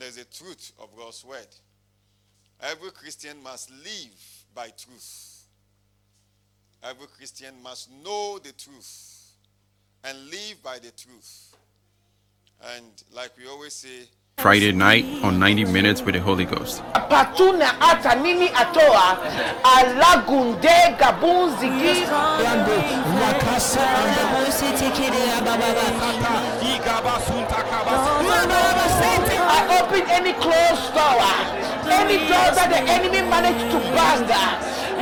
and there's a truth of God's word. Every Christian must live by truth. Every Christian must know the truth and live by the truth. And like we always say, Friday night on 90 Minutes with the Holy Ghost. patuna ata nini atoa alagunde gabunzigi open any closed door, any door that the enemy managed to burst.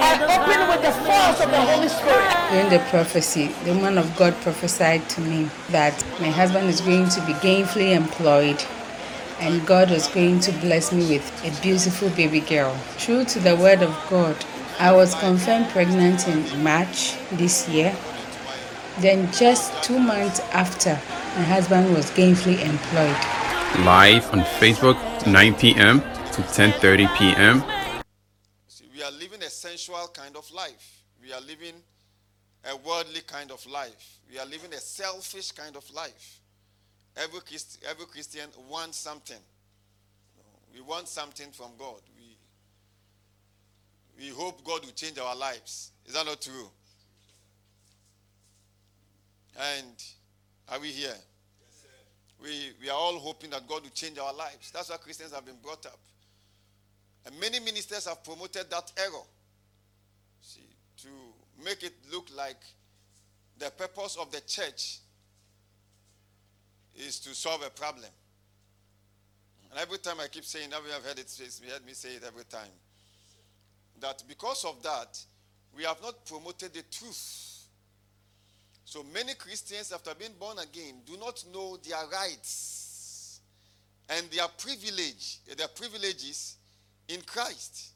I open with the force of the Holy Spirit. During the prophecy, the woman of God prophesied to me that my husband is going to be gainfully employed and God was going to bless me with a beautiful baby girl. True to the word of God, I was confirmed pregnant in March this year. Then, just two months after, my husband was gainfully employed. Live on Facebook, 9 p.m. to 10:30 p.m. see, we are living a sensual kind of life. We are living a worldly kind of life. We are living a selfish kind of life. Every, Christ, every Christian wants something. We want something from God. We, we hope God will change our lives. Is that not true? And are we here? We, we are all hoping that God will change our lives. That's why Christians have been brought up. And many ministers have promoted that error. See, to make it look like the purpose of the church is to solve a problem. And every time I keep saying, every have heard it, you heard me say it every time, that because of that, we have not promoted the truth. So many Christians, after being born again, do not know their rights and their privilege, their privileges in Christ.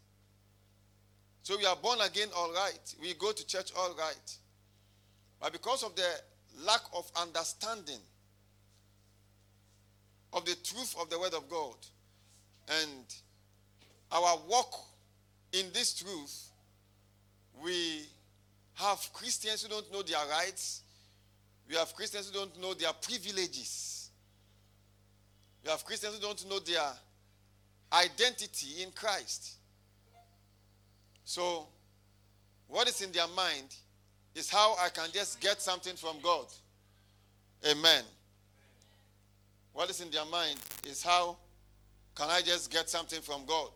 So we are born again all right. We go to church all right. But because of the lack of understanding of the truth of the word of God and our walk in this truth, we have Christians who don't know their rights. We have Christians who don't know their privileges. We have Christians who don't know their identity in Christ. So, what is in their mind is how I can just get something from God. Amen. What is in their mind is how can I just get something from God?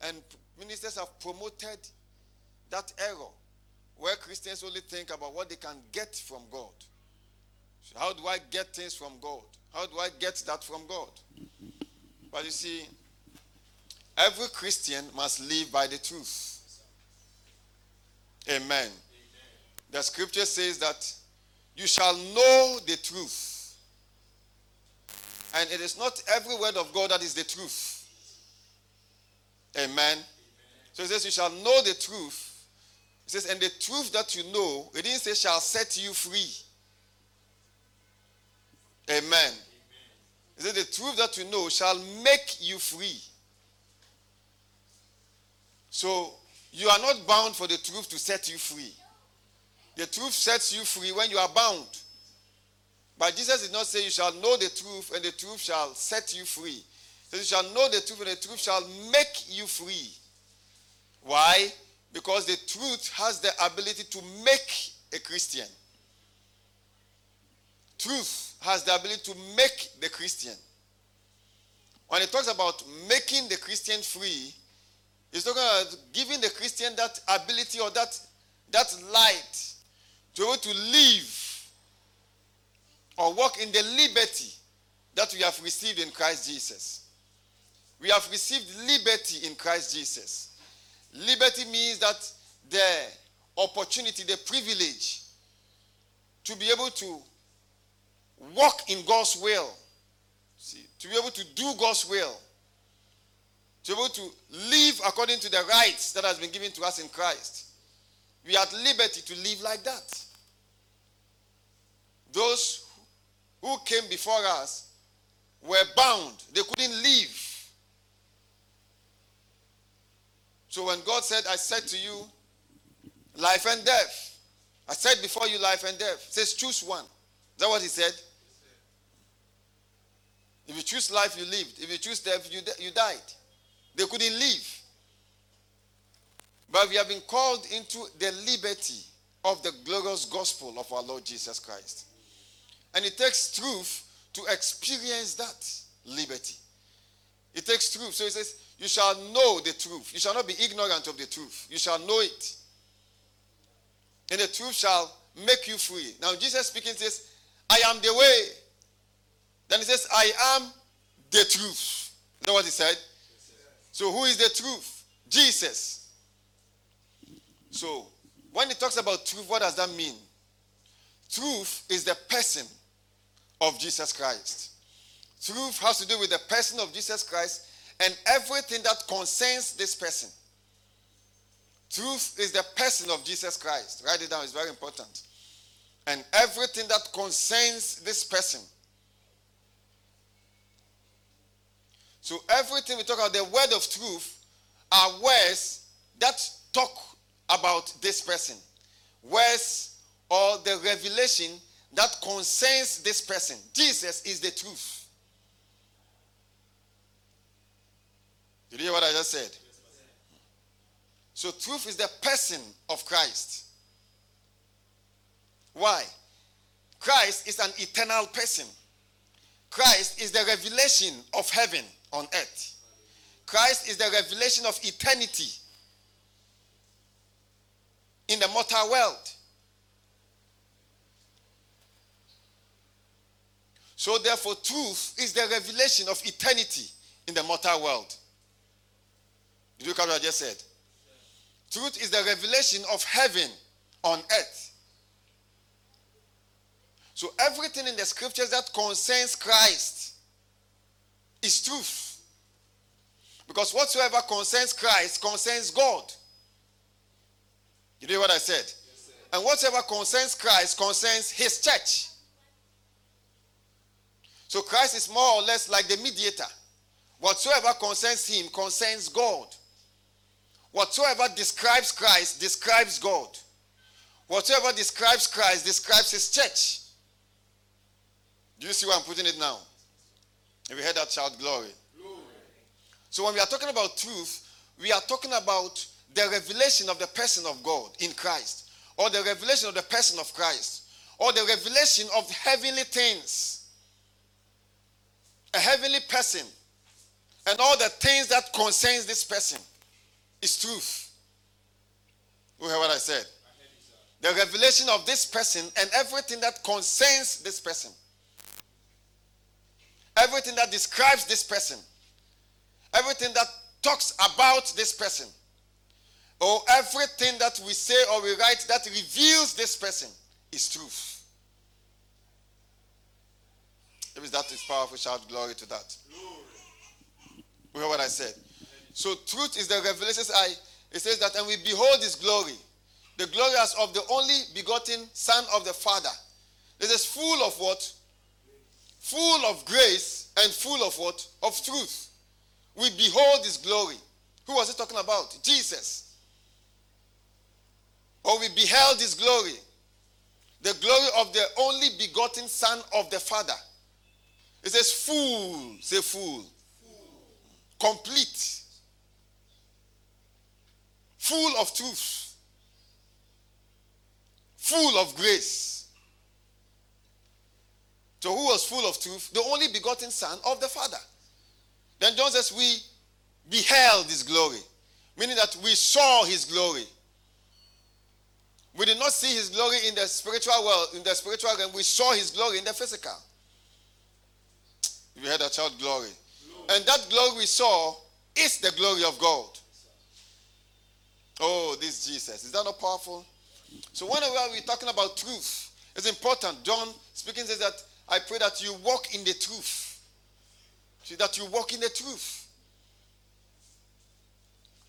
And ministers have promoted that error where Christians only think about what they can get from God. So how do I get things from God? How do I get that from God? But you see, every Christian must live by the truth. Amen. Amen. The scripture says that you shall know the truth. And it is not every word of God that is the truth. Amen. Amen. So it says, You shall know the truth. It says, And the truth that you know, it didn't say shall set you free. Amen. Amen. It says, The truth that you know shall make you free. So you are not bound for the truth to set you free. The truth sets you free when you are bound. But Jesus did not say you shall know the truth and the truth shall set you free. He So you shall know the truth and the truth shall make you free. Why? Because the truth has the ability to make a Christian. Truth has the ability to make the Christian. When it talks about making the Christian free, it's talking about giving the Christian that ability or that, that light to be able to live or walk in the liberty that we have received in Christ Jesus. We have received liberty in Christ Jesus. Liberty means that the opportunity, the privilege to be able to walk in God's will, see, to be able to do God's will, to be able to live according to the rights that has been given to us in Christ. We have liberty to live like that. Those who came before us were bound, they couldn't live. So when God said, I said to you, life and death, I said before you life and death, says choose one. Is that what he said? If you choose choose life, you lived. If you choose death, you, you died. They couldn't live. But we have been called into the liberty of the glorious gospel of our Lord Jesus Christ. And it takes truth to experience that liberty. It takes truth. So he says, You shall know the truth. You shall not be ignorant of the truth. You shall know it. And the truth shall make you free. Now, Jesus speaking says, I am the way. Then he says, I am the truth. Is that what he said? So, who is the truth? Jesus. So, when he talks about truth, what does that mean? Truth is the person of Jesus Christ. Truth has to do with the person of Jesus Christ and everything that concerns this person. Truth is the person of Jesus Christ. Write it down, it's very important. And everything that concerns this person. So, everything we talk about, the word of truth, are words that talk about this person. Words or the revelation that concerns this person. Jesus is the truth. You hear what I just said? So, truth is the person of Christ. Why? Christ is an eternal person. Christ is the revelation of heaven on earth. Christ is the revelation of eternity in the mortal world. So, therefore, truth is the revelation of eternity in the mortal world. Did you catch what I just said? Truth is the revelation of heaven on earth. So, everything in the scriptures that concerns Christ is truth. Because whatsoever concerns Christ concerns God. You hear what I said? Yes, and whatever concerns Christ concerns his church. So Christ is more or less like the mediator. Whatsoever concerns him concerns God. Whatsoever describes Christ describes God. Whatever describes Christ describes his church. Do you see where I'm putting it now? Have you heard that shout, glory. glory. So when we are talking about truth, we are talking about the revelation of the person of God in Christ, or the revelation of the person of Christ, or the revelation of heavenly things a heavenly person and all the things that concerns this person is truth. You hear what I said? The revelation of this person and everything that concerns this person. Everything that describes this person. Everything that talks about this person. Or everything that we say or we write that reveals this person is truth. If that is powerful, shout glory to that. You hear what I said? So truth is the revelation's eye. It says that, and we behold his glory, the glory as of the only begotten Son of the Father. This is full of what? Full of grace and full of what? Of truth. We behold his glory. Who was he talking about? Jesus. Or we beheld his glory. The glory of the only begotten Son of the Father. It says full. Say full. full. Complete. Full of truth. Full of grace. So who was full of truth? The only begotten Son of the Father. Then John says, We beheld his glory. Meaning that we saw his glory. We did not see his glory in the spiritual world, in the spiritual realm. We saw his glory in the physical. We had a child glory. glory. And that glory we saw is the glory of God. Oh, this Jesus. Is that not powerful? So whenever we're talking about truth, it's important. John speaking says that I pray that you walk in the truth. See, that you walk in the truth.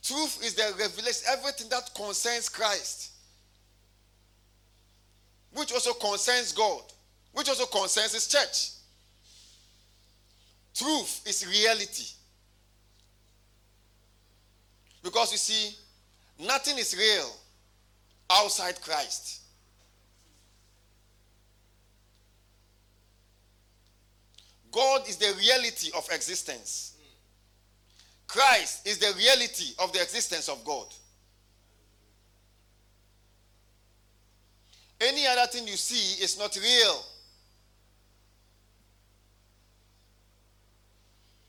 Truth is the revelation, everything that concerns Christ, which also concerns God, which also concerns His church. Truth is reality. Because you see, nothing is real outside Christ. God is the reality of existence. Christ is the reality of the existence of God. Any other thing you see is not real.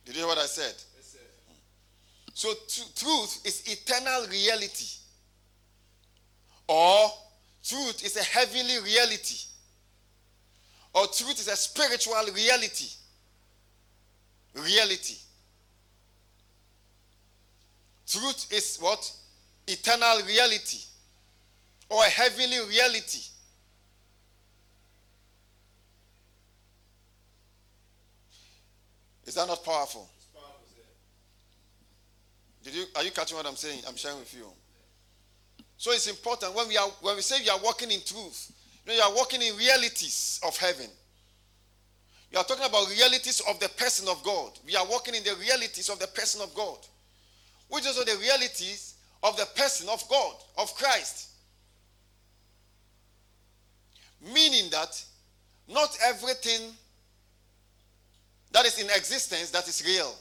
Did you hear what I said? So, tr- truth is eternal reality, or truth is a heavenly reality, or truth is a spiritual reality. Reality. Truth is what? Eternal reality, or a heavenly reality. Is that not powerful? Did you are you catching what I'm saying? I'm sharing with you. So it's important when we are when we say we are walking in truth, you know, you are walking in realities of heaven. You are talking about realities of the person of God. We are walking in the realities of the person of God, which is the realities of the person of God, of Christ. Meaning that not everything that is in existence that is real.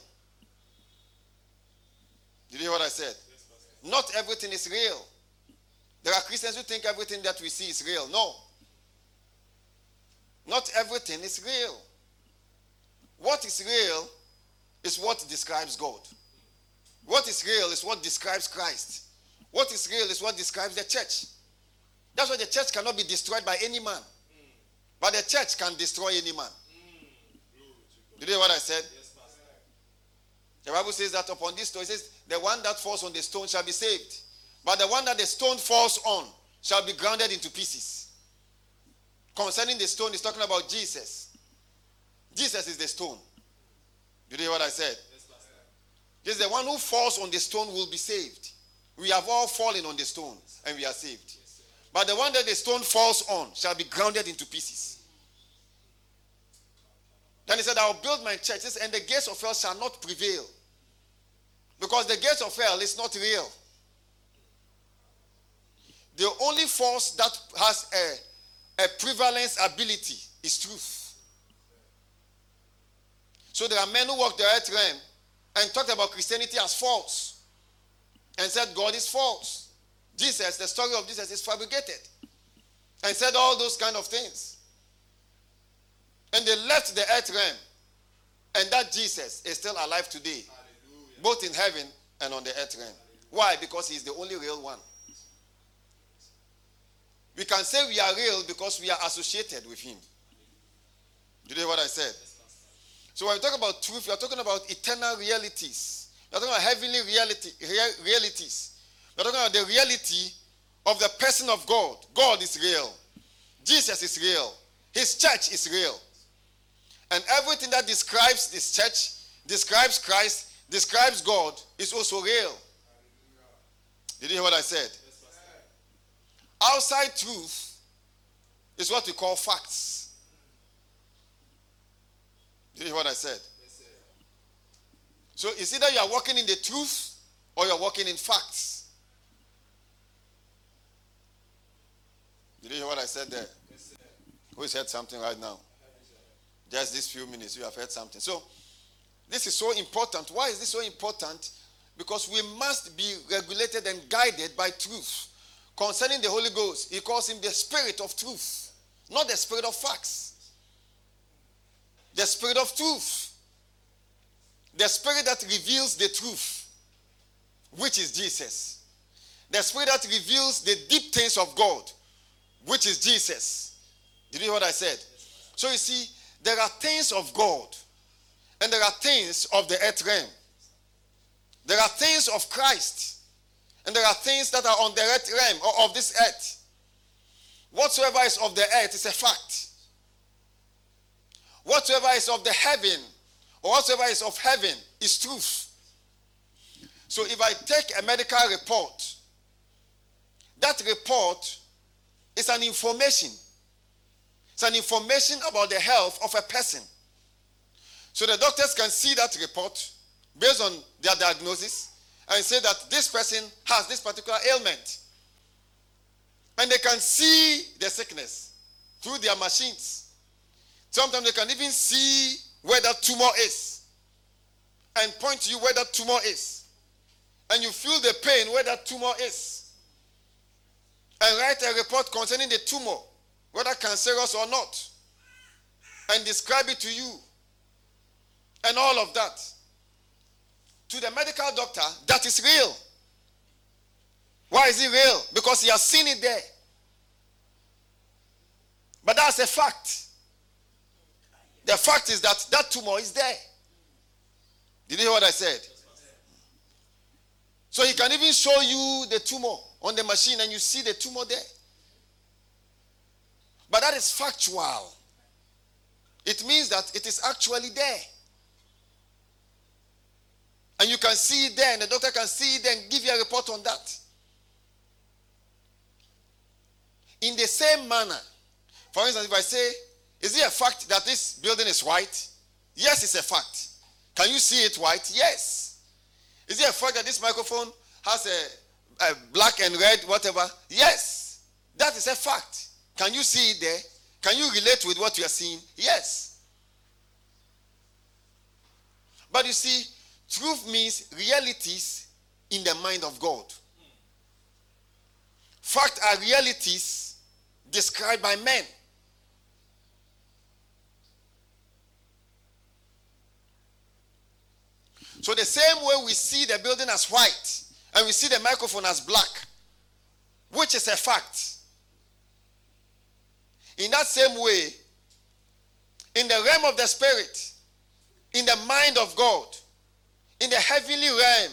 Did you hear what I said? Not everything is real. There are Christians who think everything that we see is real. No. Not everything is real. What is real is what describes God. What is real is what describes Christ. What is real is what describes the church. That's why the church cannot be destroyed by any man. But the church can destroy any man. Did you hear what I said? The Bible says that upon this stone, it says, the one that falls on the stone shall be saved. But the one that the stone falls on shall be grounded into pieces. Concerning the stone, he's talking about Jesus. Jesus is the stone. You hear what I said? Yes, the one who falls on the stone will be saved. We have all fallen on the stone and we are saved. But the one that the stone falls on shall be grounded into pieces. Then he said, I'll build my churches and the gates of hell shall not prevail. Because the gates of hell is not real. The only force that has a, a prevalence ability is truth. So there are men who walk the earth realm and talked about Christianity as false and said God is false. Jesus, the story of Jesus is fabricated and said all those kind of things. And they left the earth realm and that Jesus is still alive today, both in heaven and on the earth realm. Why? Because he's the only real one. We can say we are real because we are associated with him. Did you hear what I said? So when we talk about truth, we are talking about eternal realities. We are talking about heavenly reality, rea- realities. We are talking about the reality of the person of God. God is real. Jesus is real. His church is real. And everything that describes this church, describes Christ, describes God is also real. Did you hear what I said? Outside truth is what we call facts. Did you hear what I said? So it's either you are walking in the truth or you're walking in facts. Did you hear what I said there? Who has heard something right now? Just these few minutes, you have heard something. So, this is so important. Why is this so important? Because we must be regulated and guided by truth. Concerning the Holy Ghost, he calls him the spirit of truth, not the spirit of facts. The spirit of truth. The spirit that reveals the truth, which is Jesus. The spirit that reveals the deep things of God, which is Jesus. Did you hear what I said? So you see, there are things of God and there are things of the earth realm. There are things of Christ and there are things that are on the earth realm or of this earth. Whatsoever is of the earth is a fact. Whatsoever is of the heaven or whatsoever is of heaven is truth. So if I take a medical report, that report is an information. It's an information about the health of a person. So the doctors can see that report based on their diagnosis and say that this person has this particular ailment. And they can see the sickness through their machines. Sometimes they can even see where that tumor is and point to you where that tumor is. And you feel the pain where that tumor is. And write a report concerning the tumor, whether cancerous or not. And describe it to you. And all of that. To the medical doctor, that is real. Why is it real? Because he has seen it there. But that's a fact. The fact is that that tumor is there. Did you hear what I said? So he can even show you the tumor on the machine and you see the tumor there. But that is factual. It means that it is actually there. And you can see it there, and the doctor can see it there and give you a report on that. In the same manner, for instance, if I say, Is it a fact that this building is white? Yes, it's a fact. Can you see it white? Yes. Is it a fact that this microphone has a, a black and red, whatever? Yes. That is a fact. Can you see it there? Can you relate with what you are seeing? Yes. But you see, truth means realities in the mind of God. Fact are realities described by men. So, the same way we see the building as white and we see the microphone as black, which is a fact. In that same way, in the realm of the spirit, in the mind of God, in the heavenly realm,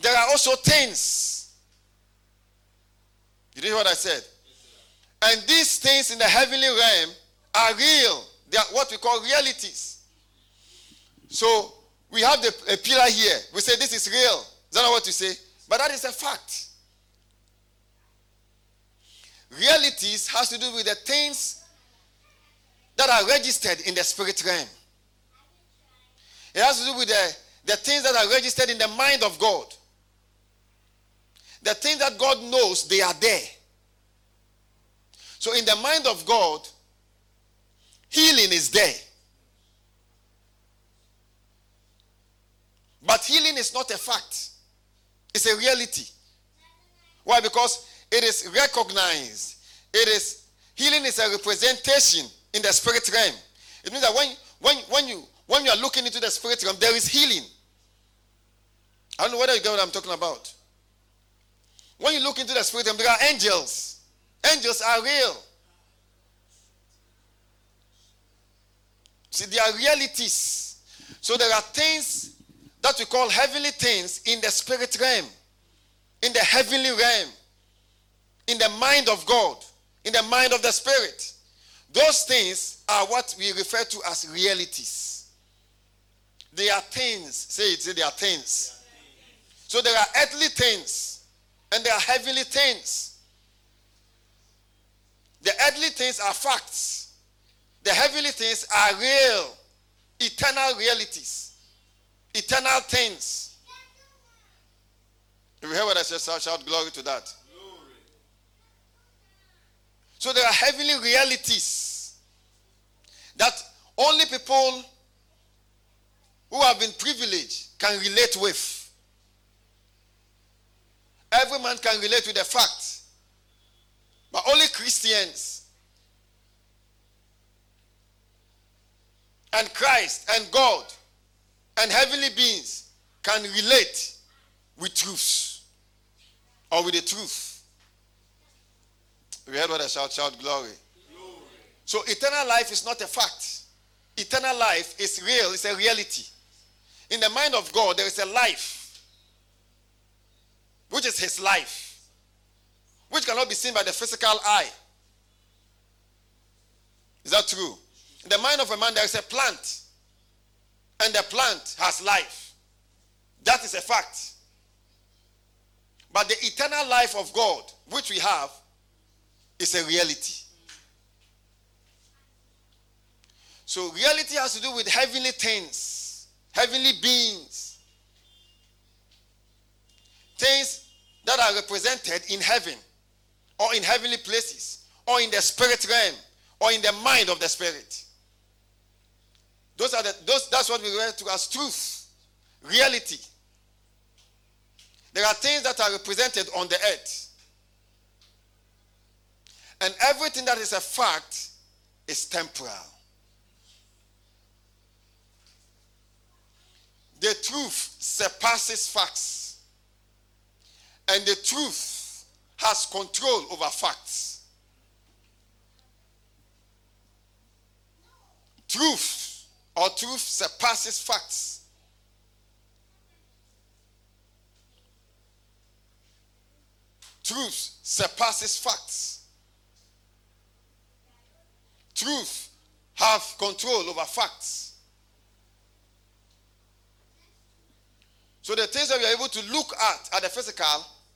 there are also things. You hear what I said? And these things in the heavenly realm are real. They are what we call realities. So we have the, a pillar here. We say this is real. Is that not what you say? But that is a fact. Realities has to do with the things that are registered in the spirit realm. It has to do with the, the things that are registered in the mind of God. The things that God knows, they are there. So in the mind of God, healing is there. But healing is not a fact, it's a reality. Why? Because it is recognized. It is healing is a representation in the spirit realm. It means that when, when, when you when you are looking into the spirit realm, there is healing. I don't know whether you get what I'm talking about. When you look into the spirit realm, there are angels. Angels are real. See, there are realities. So there are things that we call heavenly things in the spirit realm, in the heavenly realm, in the mind of God, in the mind of the spirit. Those things are what we refer to as realities. They are things. Say it, say they are things. So there are earthly things and there are heavenly things. The earthly things are facts. The heavenly things are real, eternal realities eternal things. If you hear what I said, shout, shout glory to that. Glory. So there are heavenly realities that only people who have been privileged can relate with. Every man can relate with the fact, but only Christians and Christ and God and heavenly beings can relate with truths or with the truth. We heard what I shout, shout glory. glory. So eternal life is not a fact. Eternal life is real, it's a reality. In the mind of God, there is a life, which is his life, which cannot be seen by the physical eye. Is that true? In the mind of a man, there is a plant and the plant has life. That is a fact. But the eternal life of God, which we have, is a reality. So, reality has to do with heavenly things, heavenly beings, things that are represented in heaven, or in heavenly places, or in the spirit realm, or in the mind of the spirit. Those are the, those, that's what we refer to as truth, reality. There are things that are represented on the earth. And everything that is a fact is temporal. The truth surpasses facts. And the truth has control over facts. Truth or truth surpasses facts. Truth surpasses facts. Truth have control over facts. So the things that we are able to look at at the physical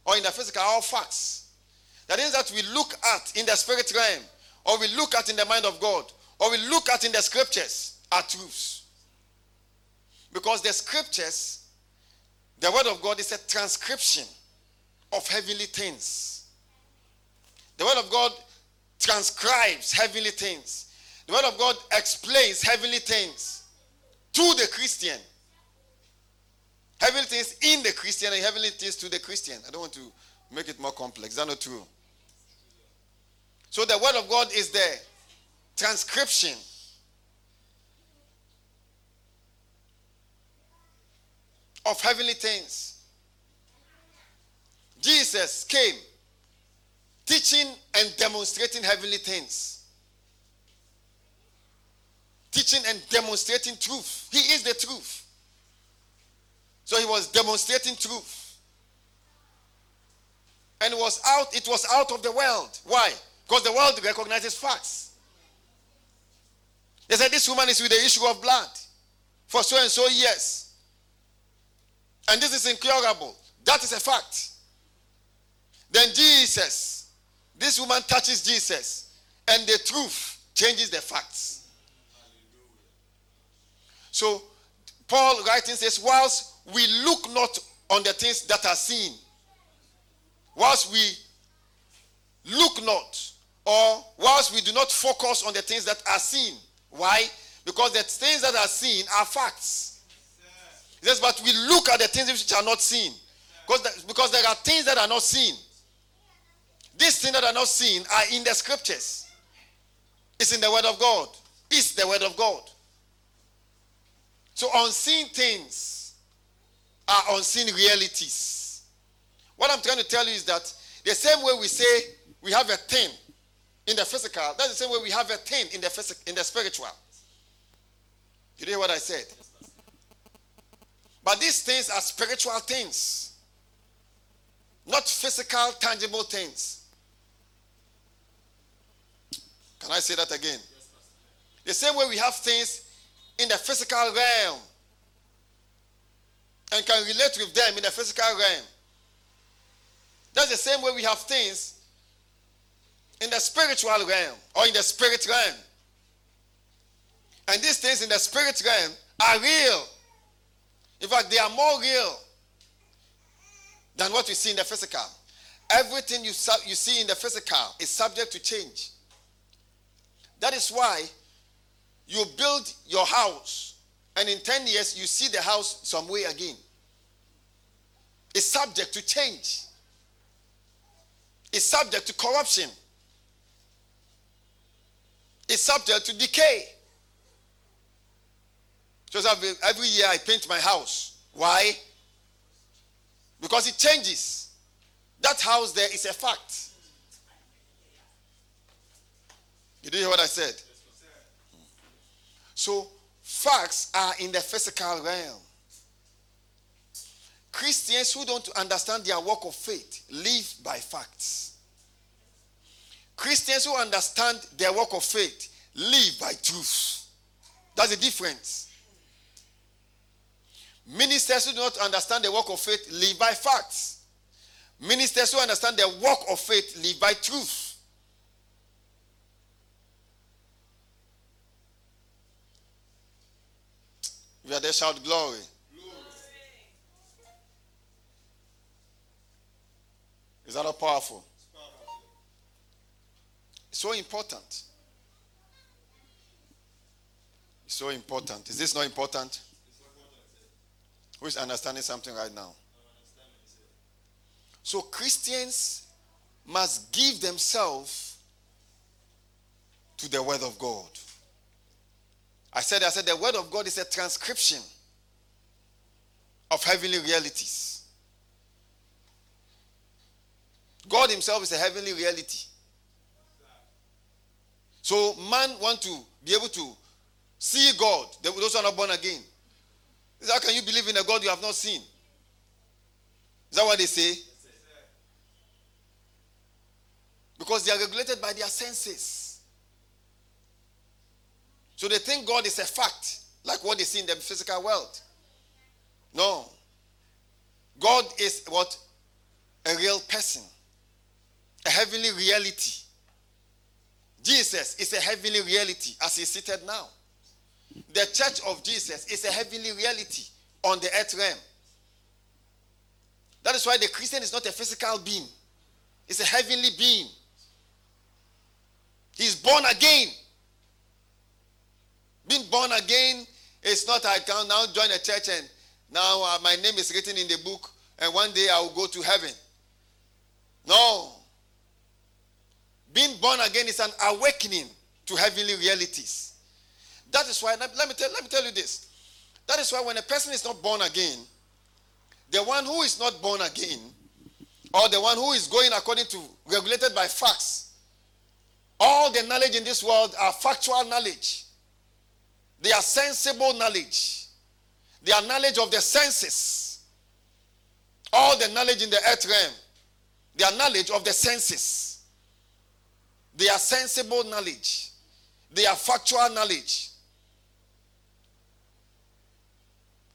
or in the physical are facts. The things that we look at in the spirit realm or we look at in the mind of God or we look at in the scriptures are truths. Because the scriptures, the word of God is a transcription of heavenly things. The word of God transcribes heavenly things. The word of God explains heavenly things to the Christian. Heavenly things in the Christian and heavenly things to the Christian. I don't want to make it more complex. Is that not true? So the word of God is the transcription of heavenly things. Jesus came teaching and demonstrating heavenly things. Teaching and demonstrating truth. He is the truth. So he was demonstrating truth. And it was out, it was out of the world. Why? Because the world recognizes facts. They said this woman is with the issue of blood for so and so years. And this is incurable. That is a fact. Then Jesus, this woman touches Jesus, and the truth changes the facts. So Paul writing says, whilst we look not on the things that are seen, whilst we look not, or whilst we do not focus on the things that are seen. Why? Because the things that are seen are facts. Says, but we look at the things which are not seen. Because, because there are things that are not seen. These things that are not seen are in the scriptures. It's in the word of God. It's the word of God. So unseen things are unseen realities. What I'm trying to tell you is that the same way we say we have a thing in the physical, that's the same way we have a thing in the in the spiritual. You hear what I said? But these things are spiritual things, not physical, tangible things. Can I say that again? The same way we have things in the physical realm and can relate with them in the physical realm. That's the same way we have things in the spiritual realm or in the spirit realm. And these things in the spirit realm are real. In fact, they are more real than what we see in the physical. Everything you, you see in the physical is subject to change. That is why you build your house, and in 10 years, you see the house some way again. It's subject to change, it's subject to corruption, it's subject to decay. Just every year I paint my house. Why? Because it changes. That house there is a fact. You didn't hear what I said? So, facts are in the physical realm. Christians who don't understand their work of faith live by facts. Christians who understand their work of faith live by truth. That's the difference. Ministers who do not understand the work of faith live by facts. Ministers who understand the work of faith live by truth. We are there, shout glory. Is that not powerful? It's so important. It's so important. Is this not important? Who is understanding something right now? So Christians must give themselves to the word of God. I said, I said the word of God is a transcription of heavenly realities. God himself is a heavenly reality. So man want to be able to see God. Those are not born again. How can you believe in a God you have not seen? Is that what they say? Because they are regulated by their senses. So they think God is a fact, like what they see in the physical world. No. God is what? A real person, a heavenly reality. Jesus is a heavenly reality as he's seated now. The church of Jesus is a heavenly reality on the earth realm. That is why the Christian is not a physical being, it's a heavenly being. He's born again. Being born again is not I can now join a church and now uh, my name is written in the book and one day I will go to heaven. No. Being born again is an awakening to heavenly realities. That is why, let me, tell, let me tell you this. That is why when a person is not born again, the one who is not born again, or the one who is going according to regulated by facts, all the knowledge in this world are factual knowledge. They are sensible knowledge. They are knowledge of the senses. All the knowledge in the earth realm, they are knowledge of the senses. They are sensible knowledge. They are factual knowledge.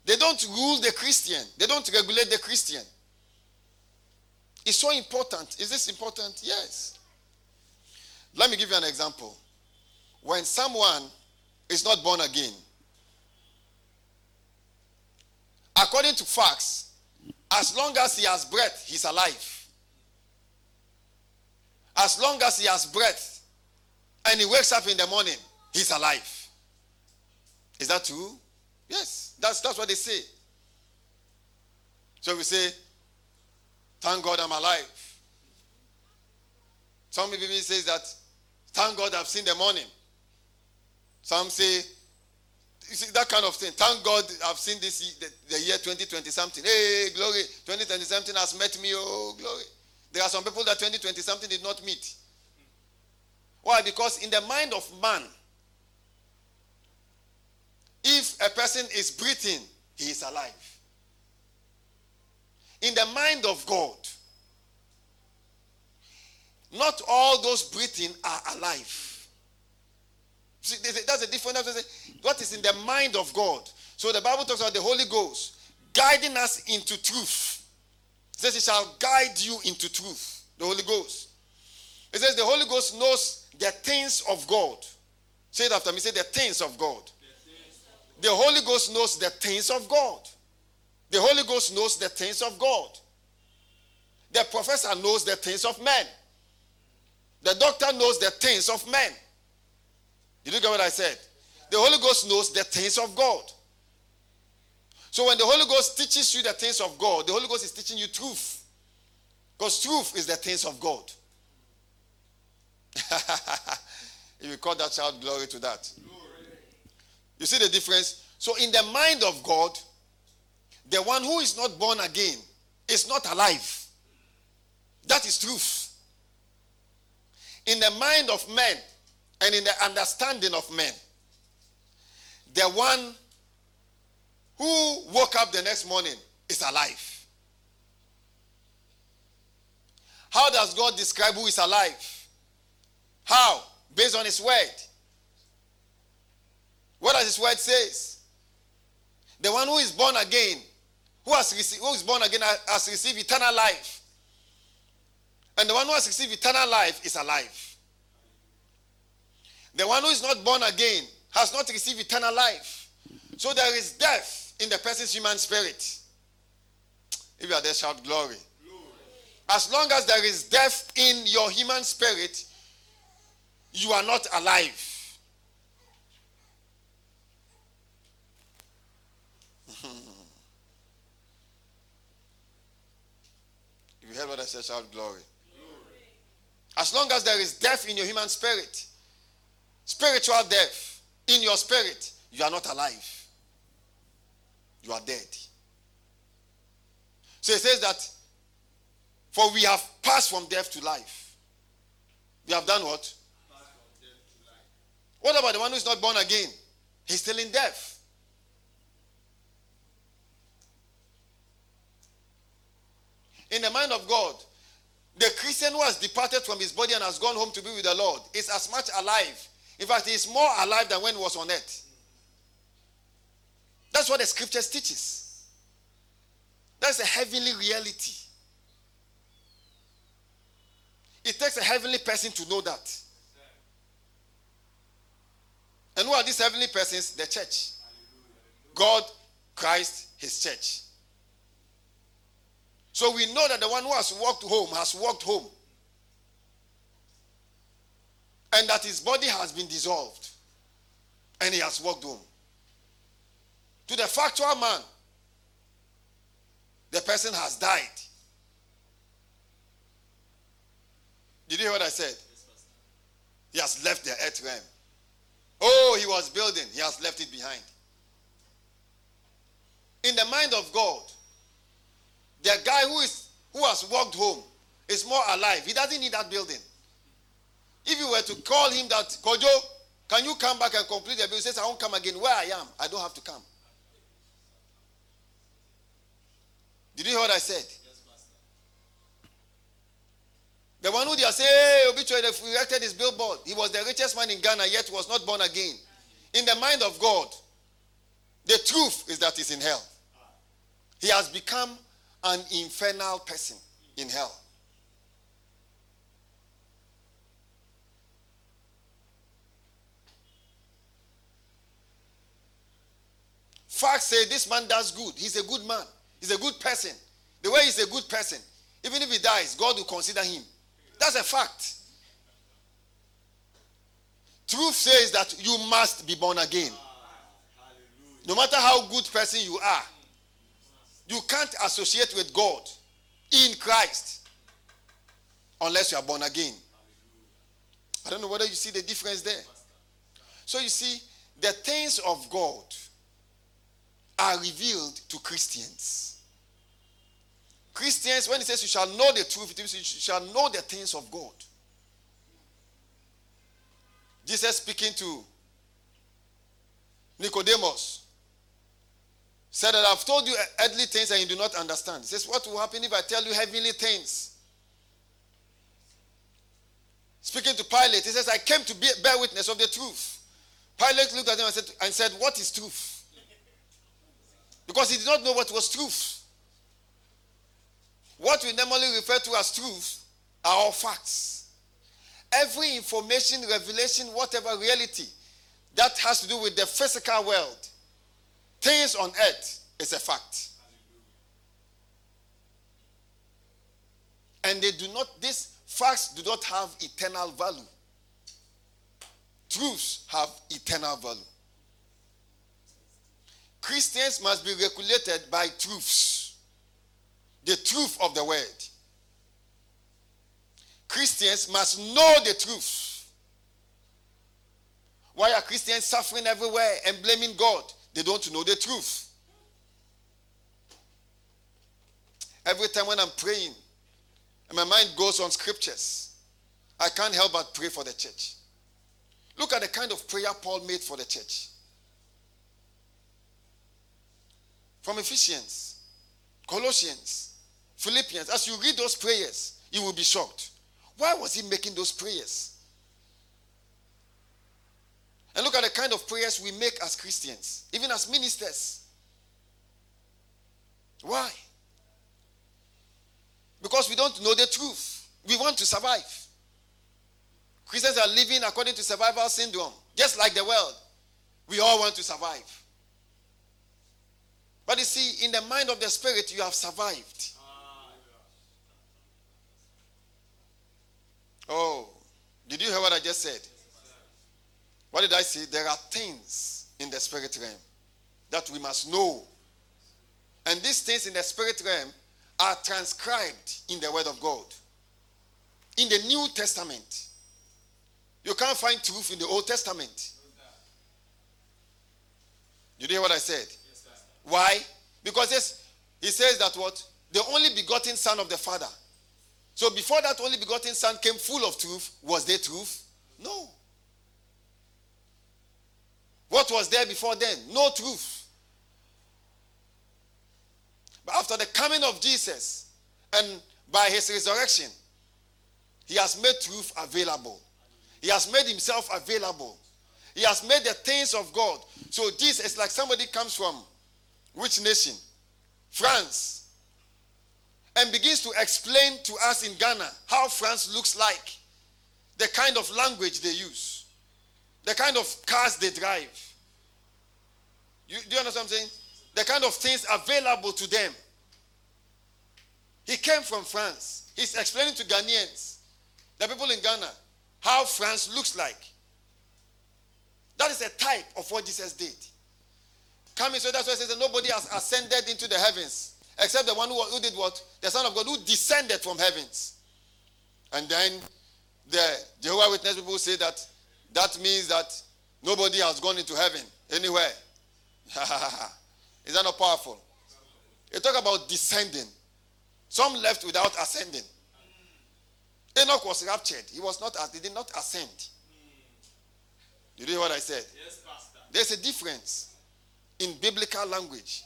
They don't rule the Christian, they don't regulate the Christian. It's so important. Is this important? Yes. Let me give you an example. When someone is not born again, according to facts, as long as he has breath, he's alive. As long as he has breath and he wakes up in the morning, he's alive. Is that true? Yes, that's, that's what they say. So we say, Thank God I'm alive. Some people say that Thank God I've seen the morning. Some say, you see, that kind of thing. Thank God I've seen this the, the year 2020 something. Hey, glory. 2020 something has met me. Oh, glory. There are some people that 2020 something did not meet. Why? Because in the mind of man, if a person is breathing, he is alive. In the mind of God, not all those breathing are alive. See, that's a different. What is in the mind of God? So the Bible talks about the Holy Ghost guiding us into truth. It says, He shall guide you into truth. The Holy Ghost. It says, The Holy Ghost knows the things of God. Say it after me. Say, The things of God. The Holy Ghost knows the things of God. The Holy Ghost knows the things of God. The professor knows the things of men. The doctor knows the things of men. Did you get what I said? The Holy Ghost knows the things of God. So when the Holy Ghost teaches you the things of God, the Holy Ghost is teaching you truth. Because truth is the things of God. if you call that child glory to that. You see the difference? So in the mind of God, the one who is not born again is not alive. That is truth in the mind of men and in the understanding of men. The one who woke up the next morning is alive. How does God describe who is alive? How? Based on his word. What does his word says? The one who is born again, who has received, who is born again has received eternal life. And the one who has received eternal life is alive. The one who is not born again has not received eternal life. So there is death in the person's human spirit. If you are there, shout glory. As long as there is death in your human spirit, you are not alive. if you heard what I said, shout glory. glory. As long as there is death in your human spirit, spiritual death in your spirit, you are not alive. You are dead. So it says that, for we have passed from death to life. We have done what? What about the one who is not born again? He's still in death. In the mind of God, the Christian who has departed from his body and has gone home to be with the Lord is as much alive. In fact, he is more alive than when he was on earth. That's what the scriptures teaches. That's a heavenly reality. It takes a heavenly person to know that. And who are these heavenly persons? The church. God, Christ, His church. So we know that the one who has walked home has walked home. And that his body has been dissolved. And he has walked home. To the factual man, the person has died. Did you hear what I said? He has left the earth realm. Oh, he was building, he has left it behind. In the mind of God, the guy who is who has walked home is more alive. He doesn't need that building. If you were to call him that, Kojo, can you come back and complete the building? He says, I won't come again. Where I am, I don't have to come. Did you hear what I said? the one who they saying, hey, obituary, erected his billboard. He was the richest man in Ghana, yet was not born again. In the mind of God, the truth is that he's in hell. He has become an infernal person in hell. Facts say this man does good. He's a good man. He's a good person. The way he's a good person, even if he dies, God will consider him. That's a fact. Truth says that you must be born again. No matter how good person you are, you can't associate with God in Christ unless you are born again. I don't know whether you see the difference there. So you see, the things of God are revealed to Christians. Christians, when he says you shall know the truth, it means you shall know the things of God. Jesus speaking to Nicodemus said that I've told you earthly things and you do not understand. He says, What will happen if I tell you heavenly things? Speaking to Pilate, he says, I came to bear witness of the truth. Pilate looked at him and said, and said, What is truth? Because he did not know what was truth. What we normally refer to as truth are all facts. Every information, revelation, whatever reality that has to do with the physical world things on earth is a fact. And they do not, these facts do not have eternal value. Truths have eternal value. Christians must be regulated by truths, the truth of the word. Christians must know the truth. Why are Christians suffering everywhere and blaming God? They don't know the truth. Every time when I'm praying, and my mind goes on scriptures, I can't help but pray for the church. Look at the kind of prayer Paul made for the church. From Ephesians, Colossians, Philippians, as you read those prayers, you will be shocked. Why was he making those prayers? And look at the kind of prayers we make as Christians, even as ministers. Why? Because we don't know the truth. We want to survive. Christians are living according to survival syndrome, just like the world. We all want to survive. But you see, in the mind of the Spirit, you have survived. Oh, did you hear what I just said? What did I say? There are things in the spirit realm that we must know. And these things in the spirit realm are transcribed in the Word of God. In the New Testament, you can't find truth in the Old Testament. You hear what I said? Why? Because he says that what? The only begotten Son of the Father. So before that only begotten Son came full of truth, was there truth? No. What was there before then? No truth. But after the coming of Jesus and by his resurrection, he has made truth available. He has made himself available. He has made the things of God. So this is like somebody comes from which nation? France. And begins to explain to us in Ghana how France looks like, the kind of language they use, the kind of cars they drive. You, do you understand what I'm saying? The kind of things available to them. He came from France. He's explaining to Ghanaians, the people in Ghana, how France looks like. That is a type of what Jesus did. Coming, so that's why it says that nobody has ascended into the heavens except the one who, who did what? The Son of God who descended from heavens. And then the Jehovah Witness people say that that means that nobody has gone into heaven anywhere. Is that not powerful? They talk about descending. Some left without ascending. Enoch was raptured. He was not. He did not ascend. You hear what I said? Yes, Pastor. There's a difference in biblical language.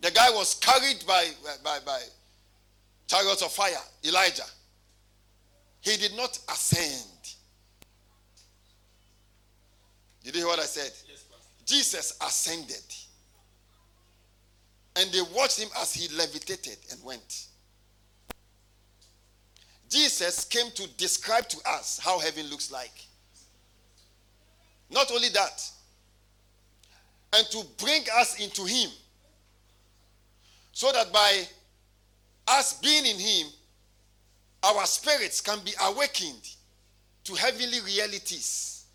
The guy was carried by, by, by chariots of fire, Elijah. He did not ascend. Did you hear what I said? Yes, Jesus ascended. And they watched him as he levitated and went. Jesus came to describe to us how heaven looks like. Not only that, and to bring us into him. So that by us being in him our spirits can be awakened to heavenly realities.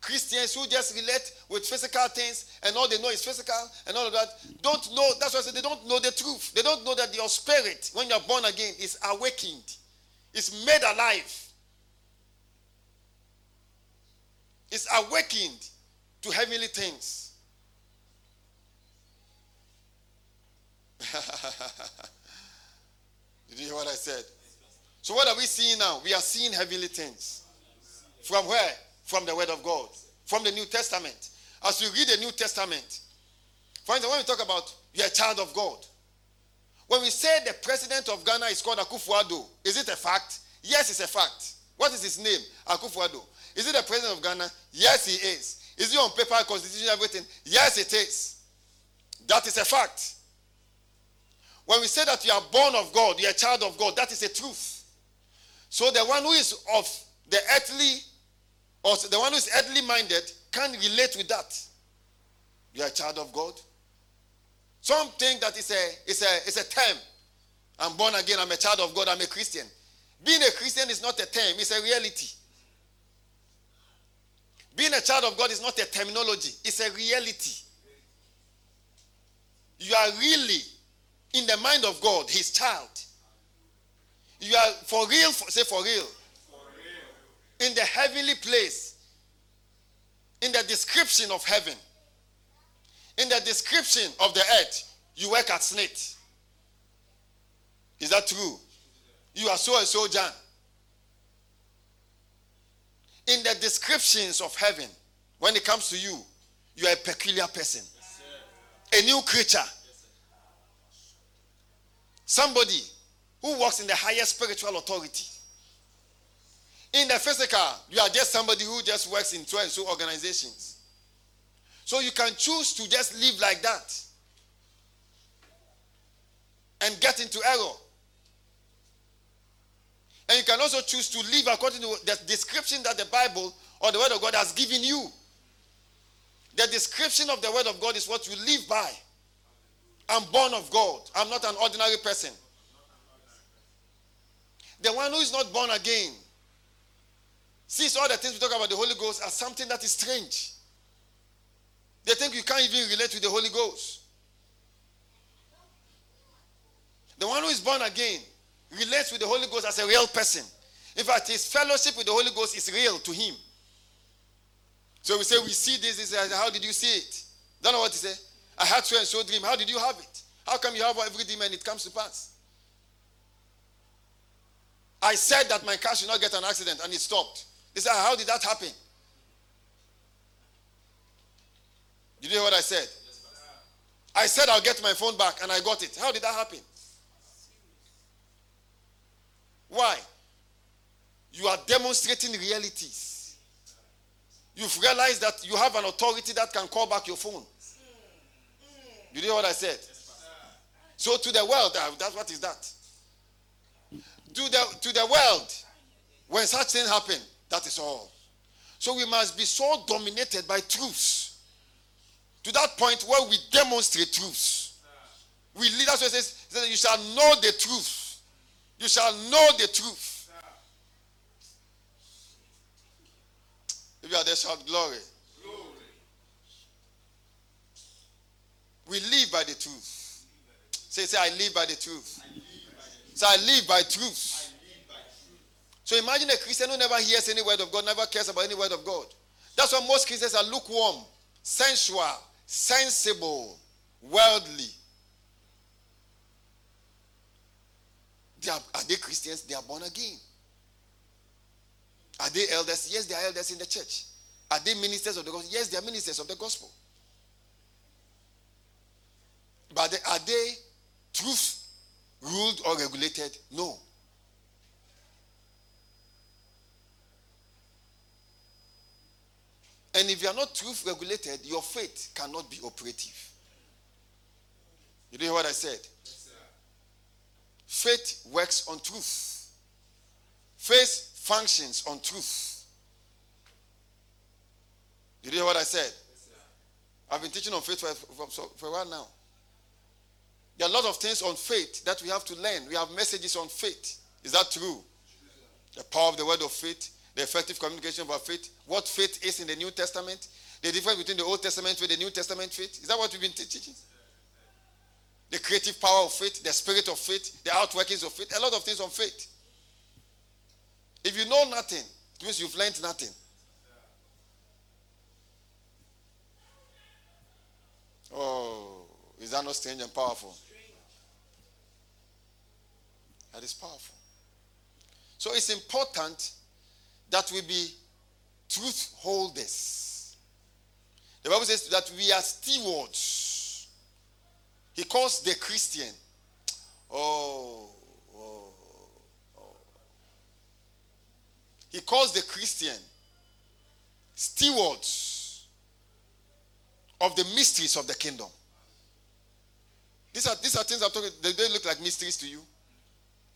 Christians who just relate with physical things and all they know is physical and all of that don't know that's why i said they don't know the truth. They don't know that your spirit when you're born again is awakened is made alive. Is awakened to heavenly things Did you hear what I said? So, what are we seeing now? We are seeing heavenly things. From where? From the Word of God, from the New Testament. As you read the New Testament, for instance, when we talk about you're a child of God, when we say the president of Ghana is called Akufo-Addo, is it a fact? Yes, it's a fact. What is his name? Akufo-Addo. Is it the president of Ghana? Yes, he is. Is he on paper, constitution, everything? Yes, it is. That is a fact. When we say that you are born of God, you are a child of God, that is a truth. So the one who is of the earthly, or the one who is earthly minded, can relate with that. You are a child of God. Some think that it's a, it's a, it's a term. I'm born again, I'm a child of God, I'm a Christian. Being a Christian is not a term, it's a reality. Being a child of God is not a terminology, it's a reality. You are really in the mind of God, his child. You are for real, for, say for real. for real. In the heavenly place, in the description of heaven, in the description of the earth, you work at SSNIT. Is that true? You are so and so John. In the descriptions of heaven, when it comes to you, you are a peculiar person, a new creature. Somebody who works in the highest spiritual authority. In the physical, you are just somebody who just works in two and so organizations. So you can choose to just live like that and get into error. And you can also choose to live according to the description that the Bible or the Word of God has given you. The description of the Word of God is what you live by. I'm born of God. I'm not an ordinary person. The one who is not born again sees all the things we talk about the Holy Ghost as something that is strange. They think you can't even relate with the Holy Ghost. The one who is born again relates with the Holy Ghost as a real person. In fact, his fellowship with the Holy Ghost is real to him. So we say, We see this. this how did you see it? Don't know what he say. I had so and so dream. How did you have it? How come you have every dream and it comes to pass? I said that my car should not get an accident and it stopped. They said, How did that happen? Did you hear what I said? I said I'll get my phone back and I got it. How did that happen? Why? You are demonstrating realities. You've realized that you have an authority that can call back your phone. You hear what I said? So to the world, that's what is that? To the to the world, when such things happen, that is all. So we must be so dominated by truths to that point where we demonstrate truths. We lead us. It says, "You shall know the truth. You shall know the truth." If you are there, shout glory. We live by the truth. Say, say, I live by the truth. So I live by truth. So imagine a Christian who never hears any word of God, never cares about any word of God. That's why most Christians are lukewarm, sensual, sensible, worldly. They are, are they Christians? They are born again. Are they elders? Yes, they are elders in the church. Are they ministers of the gospel? Yes, they are ministers of the gospel. But are they truth ruled or regulated? No. And if you are not truth regulated, your faith cannot be operative. You hear what I said? Faith works on truth. Faith functions on truth. You hear what I said? I've been teaching on faith for, for, for a while now. There are a lot of things on faith that we have to learn. We have messages on faith. Is that true? The power of the word of faith, the effective communication of our faith, what faith is in the New Testament, the difference between the Old Testament faith and the New Testament faith. Is that what we've been teaching? The creative power of faith, the spirit of faith, the outworkings of faith, a lot of things on faith. If you know nothing, it means you've learned nothing. Oh, is that not strange and powerful? That is powerful. So it's important that we be truth holders. The Bible says that we are stewards. He calls the Christian. Oh, oh, oh. He calls the Christian stewards of the mysteries of the kingdom. These are, these are things I'm talking, they, they look like mysteries to you.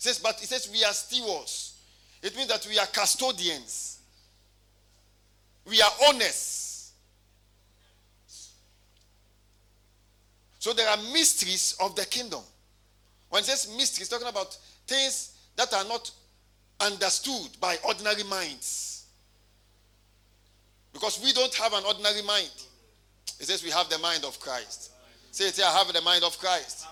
Says, but he says we are stewards. It means that we are custodians. We are owners. So there are mysteries of the kingdom. When it says mysteries, talking about things that are not understood by ordinary minds. Because we don't have an ordinary mind. It says we have the mind of Christ. Say it I have the mind of Christ.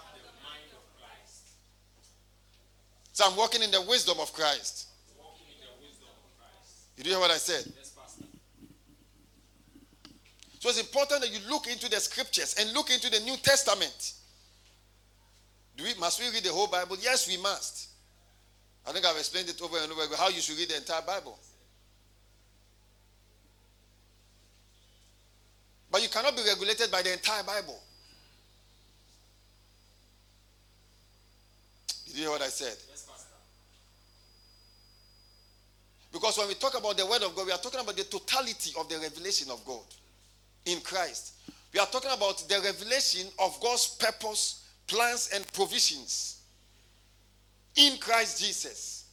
So I'm walking in the wisdom of Christ. You hear what I said? So it's important that you look into the scriptures and look into the New Testament. Do we, must we read the whole Bible? Yes, we must. I think I've explained it over and over how you should read the entire Bible. But you cannot be regulated by the entire Bible. Did you hear what I said? Yes, Pastor. Because when we talk about the Word of God, we are talking about the totality of the revelation of God in Christ. We are talking about the revelation of God's purpose, plans, and provisions in Christ Jesus.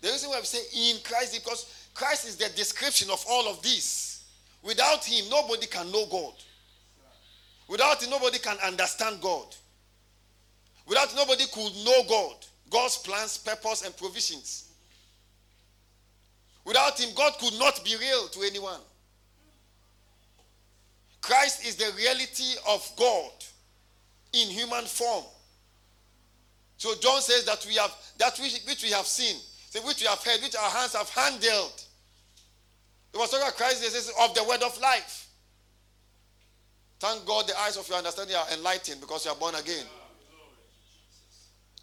The reason why we say in Christ is because Christ is the description of all of this. Without him, nobody can know God. Without him, nobody can understand God. Without nobody could know God, God's plans, purpose, and provisions. Without him, God could not be real to anyone. Christ is the reality of God in human form. So John says that we have that which, which we have seen, which we have heard, which our hands have handled. It was talking about Christ says, of the word of life. Thank God the eyes of your understanding are enlightened because you are born again.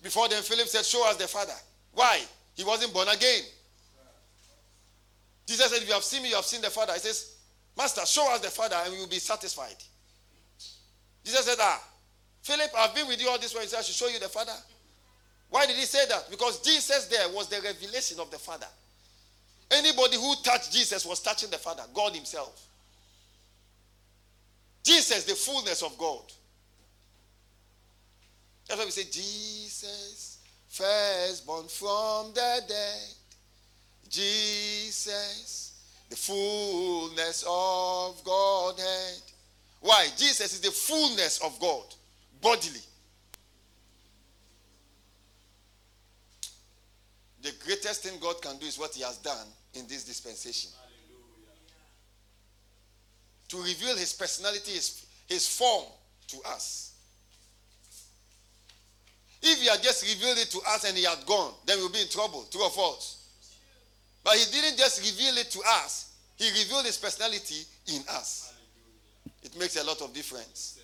Before then, Philip said, Show us the Father. Why? He wasn't born again. Jesus said, If you have seen me, you have seen the Father. He says, Master, show us the Father and we will be satisfied. Jesus said, Ah, Philip, I've been with you all this while. He said, I should show you the Father. Why did he say that? Because Jesus there was the revelation of the Father. Anybody who touched Jesus was touching the Father, God Himself. Jesus, the fullness of God. That's why we say, Jesus, firstborn from the dead. Jesus, the fullness of Godhead. Why? Jesus is the fullness of God, bodily. The greatest thing God can do is what He has done in this dispensation. To reveal His personality, His, his form to us. If He had just revealed it to us and He had gone, then we'll be in trouble, true or false. But He didn't just reveal it to us, He revealed His personality in us. It makes a lot of difference.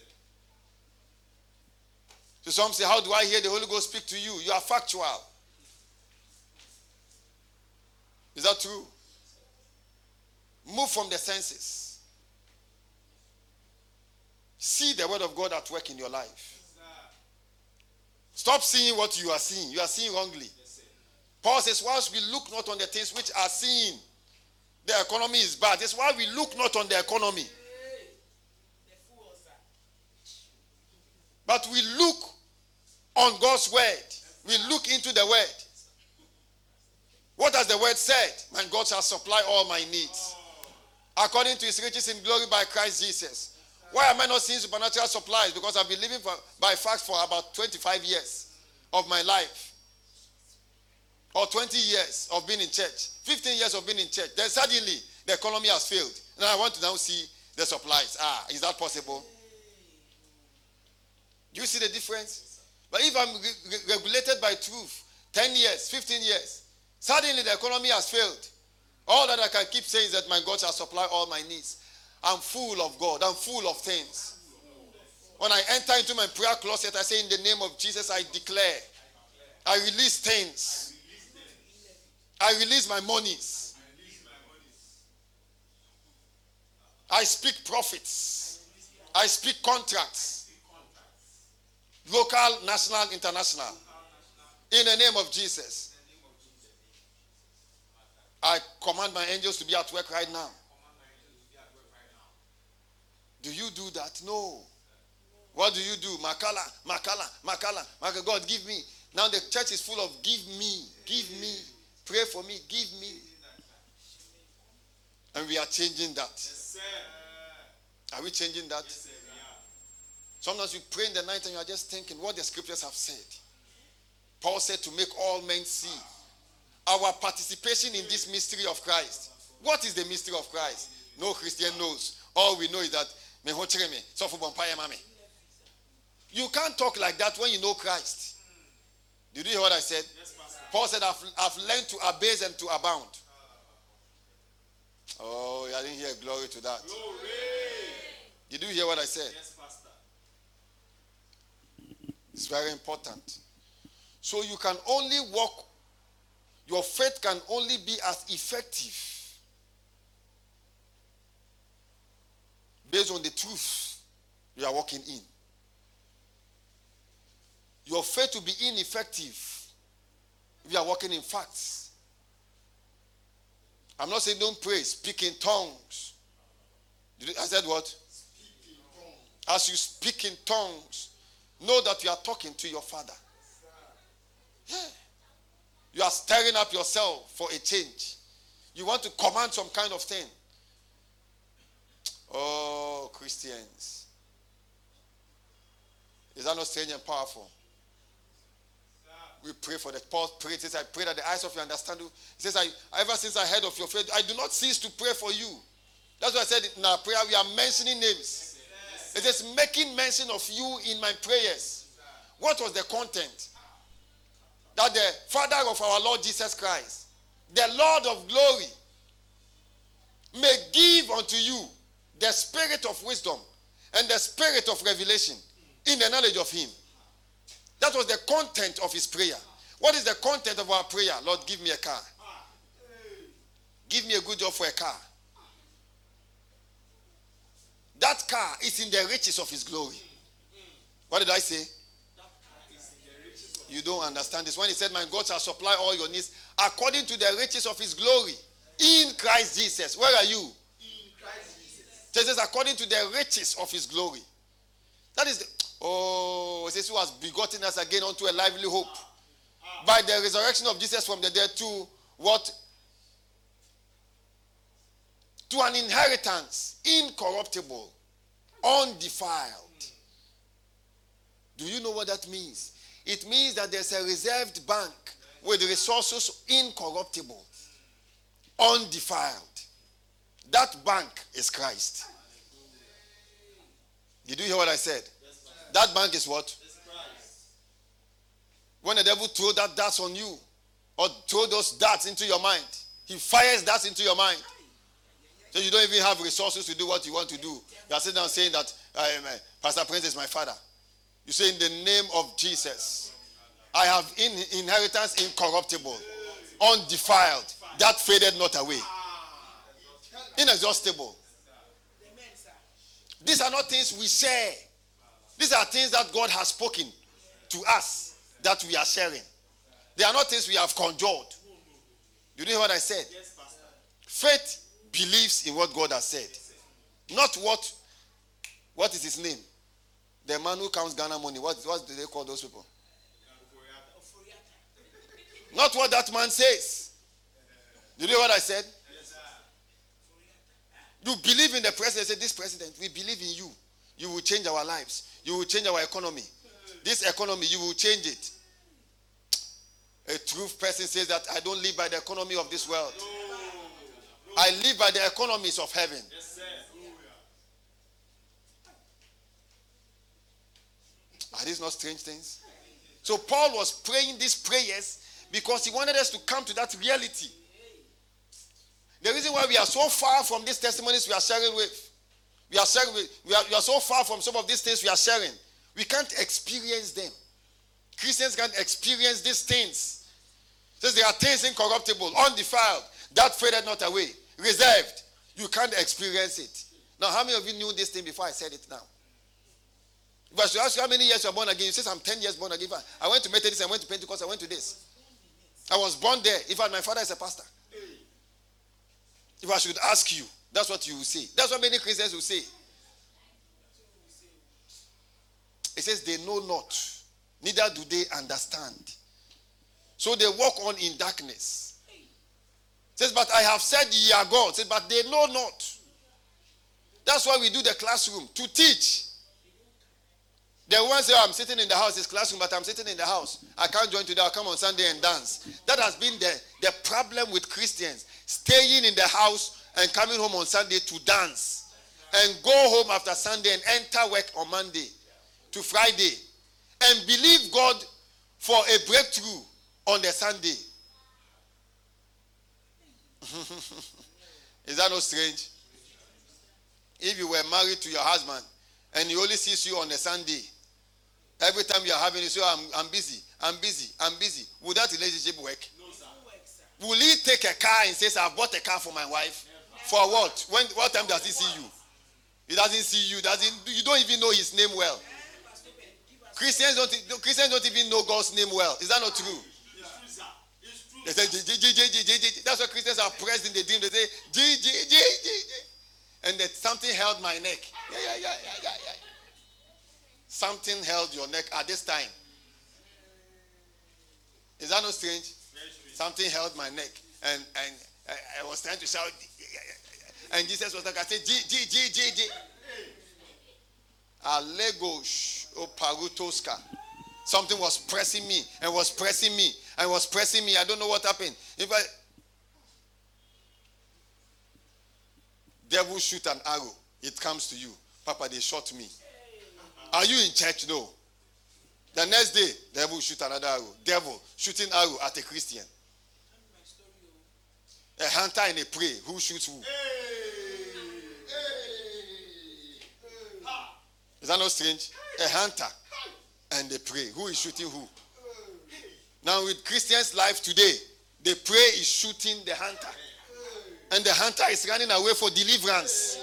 So some say, How do I hear the Holy Ghost speak to you? You are factual. Is that true? Move from the senses. See the word of God at work in your life. Stop seeing what you are seeing. You are seeing wrongly. Paul says, whilst we look not on the things which are seen, the economy is bad. That's why we look not on the economy. But we look on God's word. We look into the word. What has the word said? My God shall supply all my needs. According to his riches in glory by Christ Jesus. Why am I not seeing supernatural supplies? Because I've been living for, by facts for about 25 years of my life. Or 20 years of being in church. 15 years of being in church. Then suddenly the economy has failed. Now I want to now see the supplies. Ah, is that possible? Do you see the difference? But if I'm re- regulated by truth, 10 years, 15 years, Suddenly the economy has failed. All that I can keep saying is that my God shall supply all my needs. I'm full of God. I'm full of things. When I enter into my prayer closet, I say, In the name of Jesus, I declare. I release things. I release my monies. I speak profits. I speak contracts. Local, national, international. In the name of Jesus. I command my angels to be at work right now. Do you do that? No. What do you do? Makala, Makala, Makala, Makala. God, give me. Now the church is full of give me, give me, pray for me, give me. And we are changing that. Are we changing that? Sometimes you pray in the night and you are just thinking what the scriptures have said. Paul said to make all men see our participation in this mystery of Christ. What is the mystery of Christ? No Christian knows. All we know is that you can't talk like that when you know Christ. Did you hear what I said? Yes, Paul said, I've, I've learned to abase and to abound. Oh, I didn't hear glory to that. Glory. Did you hear what I said? Yes, Pastor. It's very important. So you can only walk your faith can only be as effective based on the truth you are walking in. Your faith will be ineffective if you are walking in facts. I'm not saying don't pray, speak in tongues. I said what? As you speak in tongues, know that you are talking to your father. Yeah. You are stirring up yourself for a change. You want to command some kind of thing. Oh, Christians. Is that not strange and powerful? We pray for that. Paul prayed, says, I pray that the eyes of your understanding. He says, I ever since I heard of your faith, I do not cease to pray for you. That's why I said in our prayer, we are mentioning names. It is making mention of you in my prayers. What was the content? that the Father of our Lord Jesus Christ, the Lord of glory, may give unto you the spirit of wisdom and the spirit of revelation in the knowledge of Him. That was the content of his prayer. What is the content of our prayer? Lord, give me a car. Give me a good job for a car. That car is in the riches of his glory. What did I say? You don't understand this. When he said, My God shall supply all your needs according to the riches of his glory in Christ Jesus. Where are you? In Christ Jesus. Says, according to the riches of his glory. That is the, oh, it says, who has begotten us again unto a lively hope. By the resurrection of Jesus from the dead to what? To an inheritance incorruptible, undefiled. Do you know what that means? It means that there's a reserved bank with resources incorruptible, undefiled. That bank is Christ. Did you hear what I said? That bank is what? When the devil throw that darts on you, or throw those darts into your mind, he fires darts into your mind. So you don't even have resources to do what you want to do. You are sitting down saying that um, uh, Pastor Prince is my father. You say, in the name of Jesus, I have in, inheritance incorruptible, undefiled, that faded not away, inexhaustible. These are not things we share. These are things that God has spoken to us that we are sharing. They are not things we have conjured. You know what I said? Faith believes in what God has said, not what. What is his name? The man who counts Ghana money. What, what do they call those people? Not what that man says. You know what I said? You believe in the president. Say, this president, we believe in you. You will change our lives. You will change our economy. This economy, you will change it. A truth person says that I don't live by the economy of this world. I live by the economies of heaven. Are these not strange things? So Paul was praying these prayers because he wanted us to come to that reality. The reason why we are so far from these testimonies we are sharing with, we are sharing with, we are, we are so far from some of these things we are sharing, we can't experience them. Christians can't experience these things. Says there are things incorruptible, undefiled, that faded not away, reserved. You can't experience it. Now, how many of you knew this thing before I said it now? If I should ask you how many years you are born again, you say I'm 10 years born again. I went to Methodist, I went to Pentecost, I went to this. I was born there. In fact, my father is a pastor. If I should ask you, that's what you will say. That's what many Christians will say. It says, They know not, neither do they understand. So they walk on in darkness. It says, But I have said ye are God. It says, But they know not. That's why we do the classroom to teach. The one say, oh, I'm sitting in the house, it's classroom, but I'm sitting in the house. I can't join today, I'll come on Sunday and dance. That has been the, the problem with Christians. Staying in the house and coming home on Sunday to dance. And go home after Sunday and enter work on Monday to Friday. And believe God for a breakthrough on the Sunday. Is that not strange? If you were married to your husband and he only sees you on a Sunday, every time you are having you say, oh, I'm, I'm busy, I'm busy, I'm busy. Would that relationship work? No, sir. Will he take a car and says, I've bought a car for my wife? For what? When what time does he see you? He doesn't see you, doesn't you don't even know his name well. Christians don't Christians don't even know God's name well. Is that not true? They say G. That's why Christians are pressed in the dream. They say G, G, G, G, G. And that something held my neck. Yeah, yeah, yeah, yeah, yeah, yeah. Something held your neck at this time. Is that not strange? Something held my neck. And and I, I was trying to shout. And Jesus was like, I said, G, G, G, G, G. Alegos oparutoska. Something was pressing me and was pressing me and was pressing me. I don't know what happened. If I devil shoot an arrow, it comes to you. Papa, they shot me. Are you in church though? The next day, devil shoot another arrow. Devil shooting arrow at a Christian. A hunter and a prey. Who shoots who? Is that not strange? A hunter and a prey. Who is shooting who? Now, with Christians' life today, the prey is shooting the hunter, and the hunter is running away for deliverance.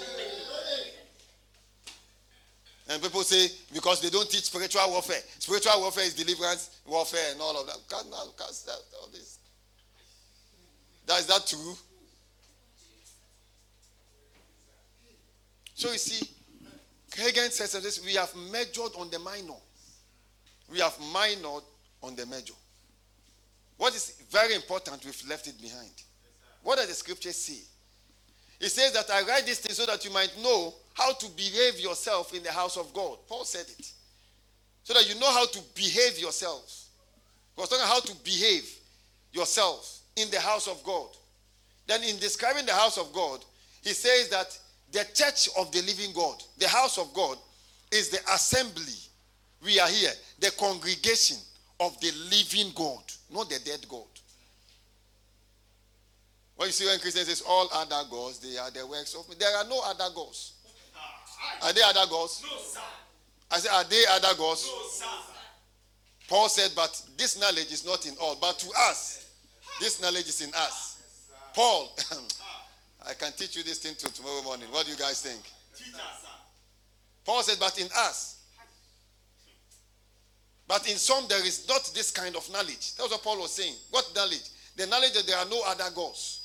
And people say because they don't teach spiritual warfare. Spiritual warfare is deliverance, warfare, and all of that. All this. That is that true? So you see, Hagin says this: we have measured on the minor. We have minored on the major. What is very important, we've left it behind. What does the scripture say? It says that I write this thing so that you might know how to behave yourself in the house of God. Paul said it. So that you know how to behave yourself. He was talking how to behave yourself in the house of God. Then, in describing the house of God, he says that the church of the living God, the house of God, is the assembly. We are here, the congregation of the living God, not the dead God. When you see when Christians say all other gods, they are the works of me. There are no other gods. Are there other gods? No, sir. I said, are there other gods? No, sir. Paul said, but this knowledge is not in all, but to us, this knowledge is in us. Paul, I can teach you this thing till tomorrow morning. What do you guys think? Teach us. Paul said, but in us. But in some, there is not this kind of knowledge. That's what Paul was saying. What knowledge? The knowledge that there are no other gods.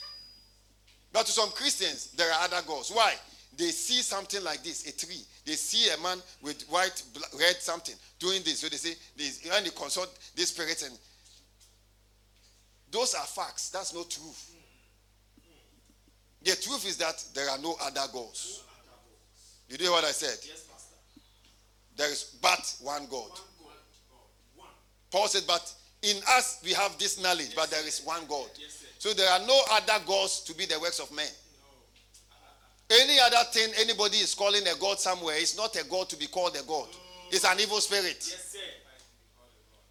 But to some Christians, there are other gods. Why? They see something like this, a tree. They see a man with white, red something doing this. So they say, they, when they consult this spirit, and those are facts. That's not truth. The truth is that there are no other gods. You hear what I said? Yes, Pastor. There is but one God. One God. Paul said, but in us we have this knowledge, but there is one God. Yes, so there are no other gods to be the works of men. Any other thing anybody is calling a God somewhere is not a God to be called a God. It's an evil spirit. Yes,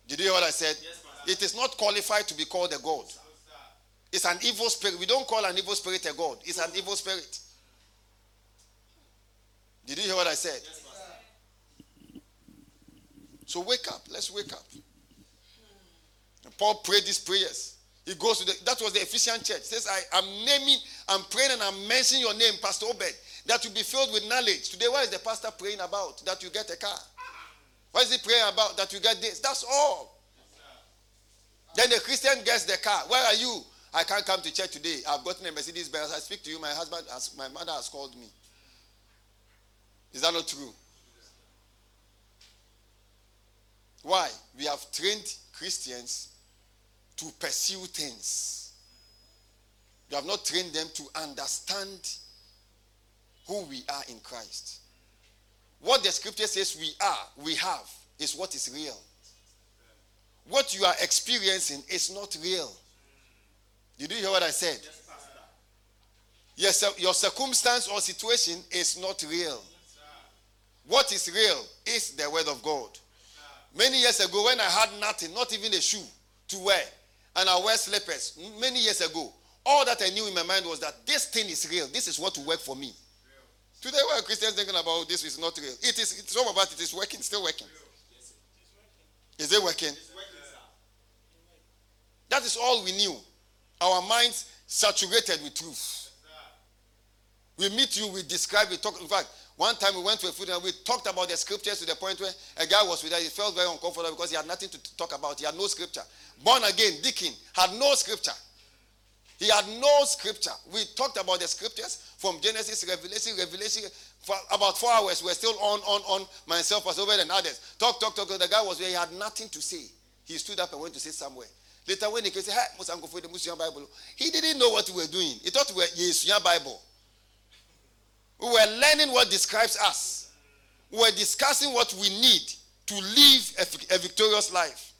Did you hear what I said? Yes, it is not qualified to be called a God. It's an evil spirit. We don't call an evil spirit a God. It's an evil spirit. Did you hear what I said? Yes, so wake up. Let's wake up. And Paul prayed these prayers. He goes to the, that was the Ephesian church. He says, I am naming, I'm praying and I'm mentioning your name, Pastor Obed, that you be filled with knowledge. Today, what is the pastor praying about? That you get a car. What is he praying about? That you get this. That's all. Then the Christian gets the car. Where are you? I can't come to church today. I've gotten a Mercedes Benz. I speak to you. My husband, has, my mother has called me. Is that not true? Why? We have trained Christians to pursue things. We have not trained them to understand who we are in Christ. What the scripture says we are, we have, is what is real. What you are experiencing is not real. Did you hear what I said? Yes, your circumstance or situation is not real. What is real is the word of God. Many years ago, when I had nothing, not even a shoe to wear, and I wear slippers many years ago. All that I knew in my mind was that this thing is real. This is what will work for me. Today, when Christians thinking about this is not real. It is. It's all about it is working. Still working. Is it working? That is all we knew. Our minds saturated with truth. We meet you, we describe, we talk. In fact, one time we went to a food and we talked about the scriptures to the point where a guy was with us. He felt very uncomfortable because he had nothing to talk about. He had no scripture. Born again, Deacon, had no scripture. He had no scripture. We talked about the scriptures from Genesis, Revelation, Revelation. For about four hours, we're still on, on, on. Myself, was over and others. Talk, talk, talk. The guy was where he had nothing to say. He stood up and went to sit somewhere. Later, when he came, say, "Hey, Bible," he didn't know what we were doing. He thought we were Yesuya Bible. We were learning what describes us. We were discussing what we need to live a, a victorious life.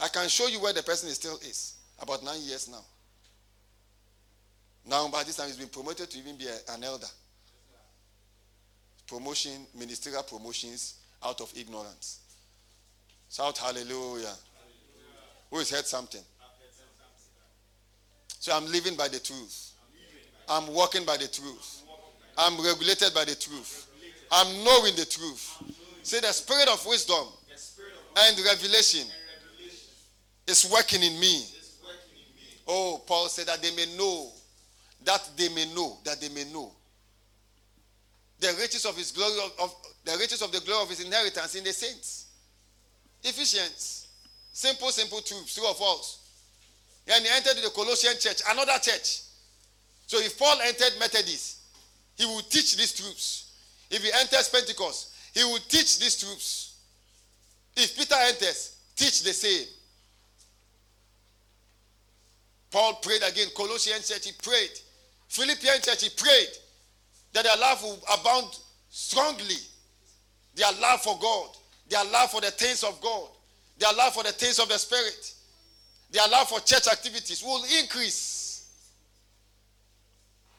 I can show you where the person is still is. About nine years now. Now, by this time, he's been promoted to even be a, an elder. Promotion, ministerial promotions, out of ignorance. Shout hallelujah. Who has heard something? So I'm living by the truth. I'm walking by the truth. I'm regulated by the truth. I'm knowing the truth. See, the spirit of wisdom and revelation is working in me. Oh, Paul said that they may know, that they may know, that they may know the riches of his glory of, of the riches of the glory of his inheritance in the saints. Ephesians, simple, simple truths, true or false. And he entered the Colossian church, another church. So if Paul entered Methodist, he will teach these truths. If he enters Pentecost, he will teach these truths. If Peter enters, teach the same. Paul prayed again. Colossian church, he prayed. Philippian church, he prayed that their love will abound strongly. Their love for God, their love for the things of God, their love for the things of the Spirit, their love for church activities will increase.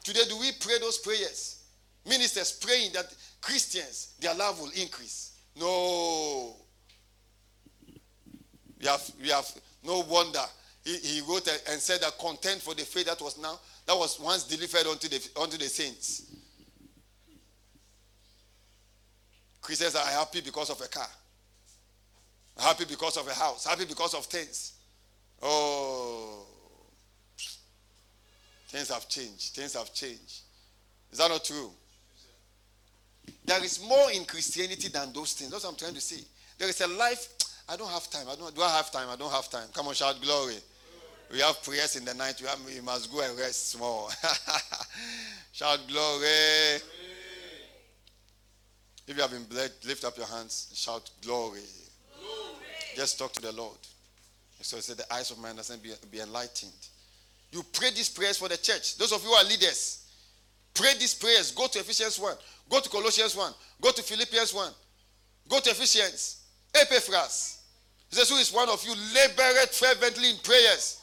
Today, do we pray those prayers? Ministers praying that Christians, their love will increase. No. We have, we have no wonder. He, he wrote and said that content for the faith that was now, that was once delivered unto the, unto the saints. Christians are happy because of a car, happy because of a house, happy because of things. Oh, things have changed. Things have changed. Is that not true? There is more in Christianity than those things. That's what I'm trying to say. There is a life. I don't have time. I don't. Do I have time? I don't have time. Come on, shout glory. We have prayers in the night. We, have, we must go and rest small. shout glory. If you have been blessed, lift up your hands, shout glory. glory. Just talk to the Lord. So he said, The eyes of my understanding be, be enlightened. You pray these prayers for the church. Those of you who are leaders, pray these prayers. Go to Ephesians 1, go to Colossians 1, go to Philippians 1, go to Ephesians. Epaphras. He says, Who is one of you labored fervently in prayers?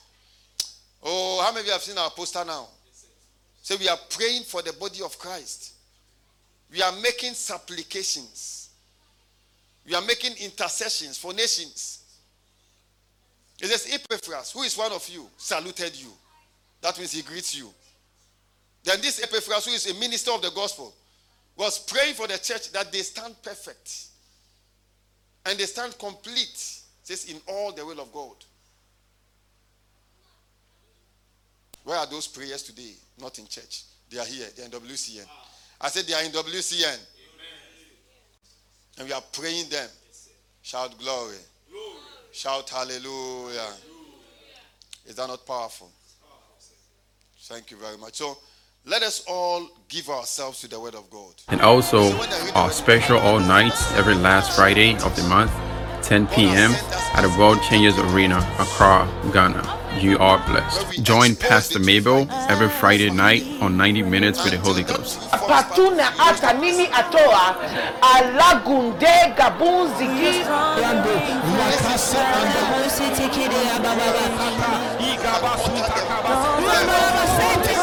Oh, how many of you have seen our poster now? Say, we are praying for the body of Christ. We are making supplications. We are making intercessions for nations. It says, Epaphras, who is one of you, saluted you. That means he greets you. Then this Epaphras, who is a minister of the gospel, was praying for the church that they stand perfect and they stand complete. Says, in all the will of God. Where are those prayers today? Not in church. They are here. They're in WCN. I said they are in WCN. Amen. And we are praying them. Shout glory. glory. Shout hallelujah. hallelujah. Is that not powerful? Thank you very much. So let us all give ourselves to the word of God. And also our special all nights every last Friday of the month, 10 p.m. at the World Changers Arena, Accra, Ghana you are blessed. Join Pastor Mabel every Friday night on 90 Minutes with the Holy Ghost. Patuna ata nini atoa alagunde gabunzigi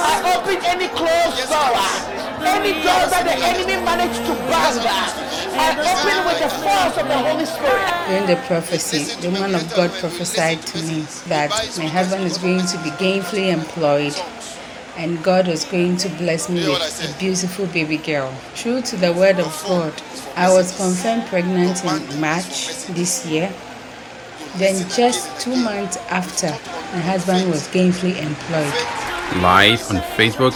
I open any closed door. Any door that the enemy managed to burn and open with the force of the Holy Spirit. During the prophecy, the man of God prophesied to me that my husband is going to be gainfully employed and God was going to bless me with a beautiful baby girl. True to the word of God, I was confirmed pregnant in March this year. Then, just two months after, my husband was gainfully employed. Live on Facebook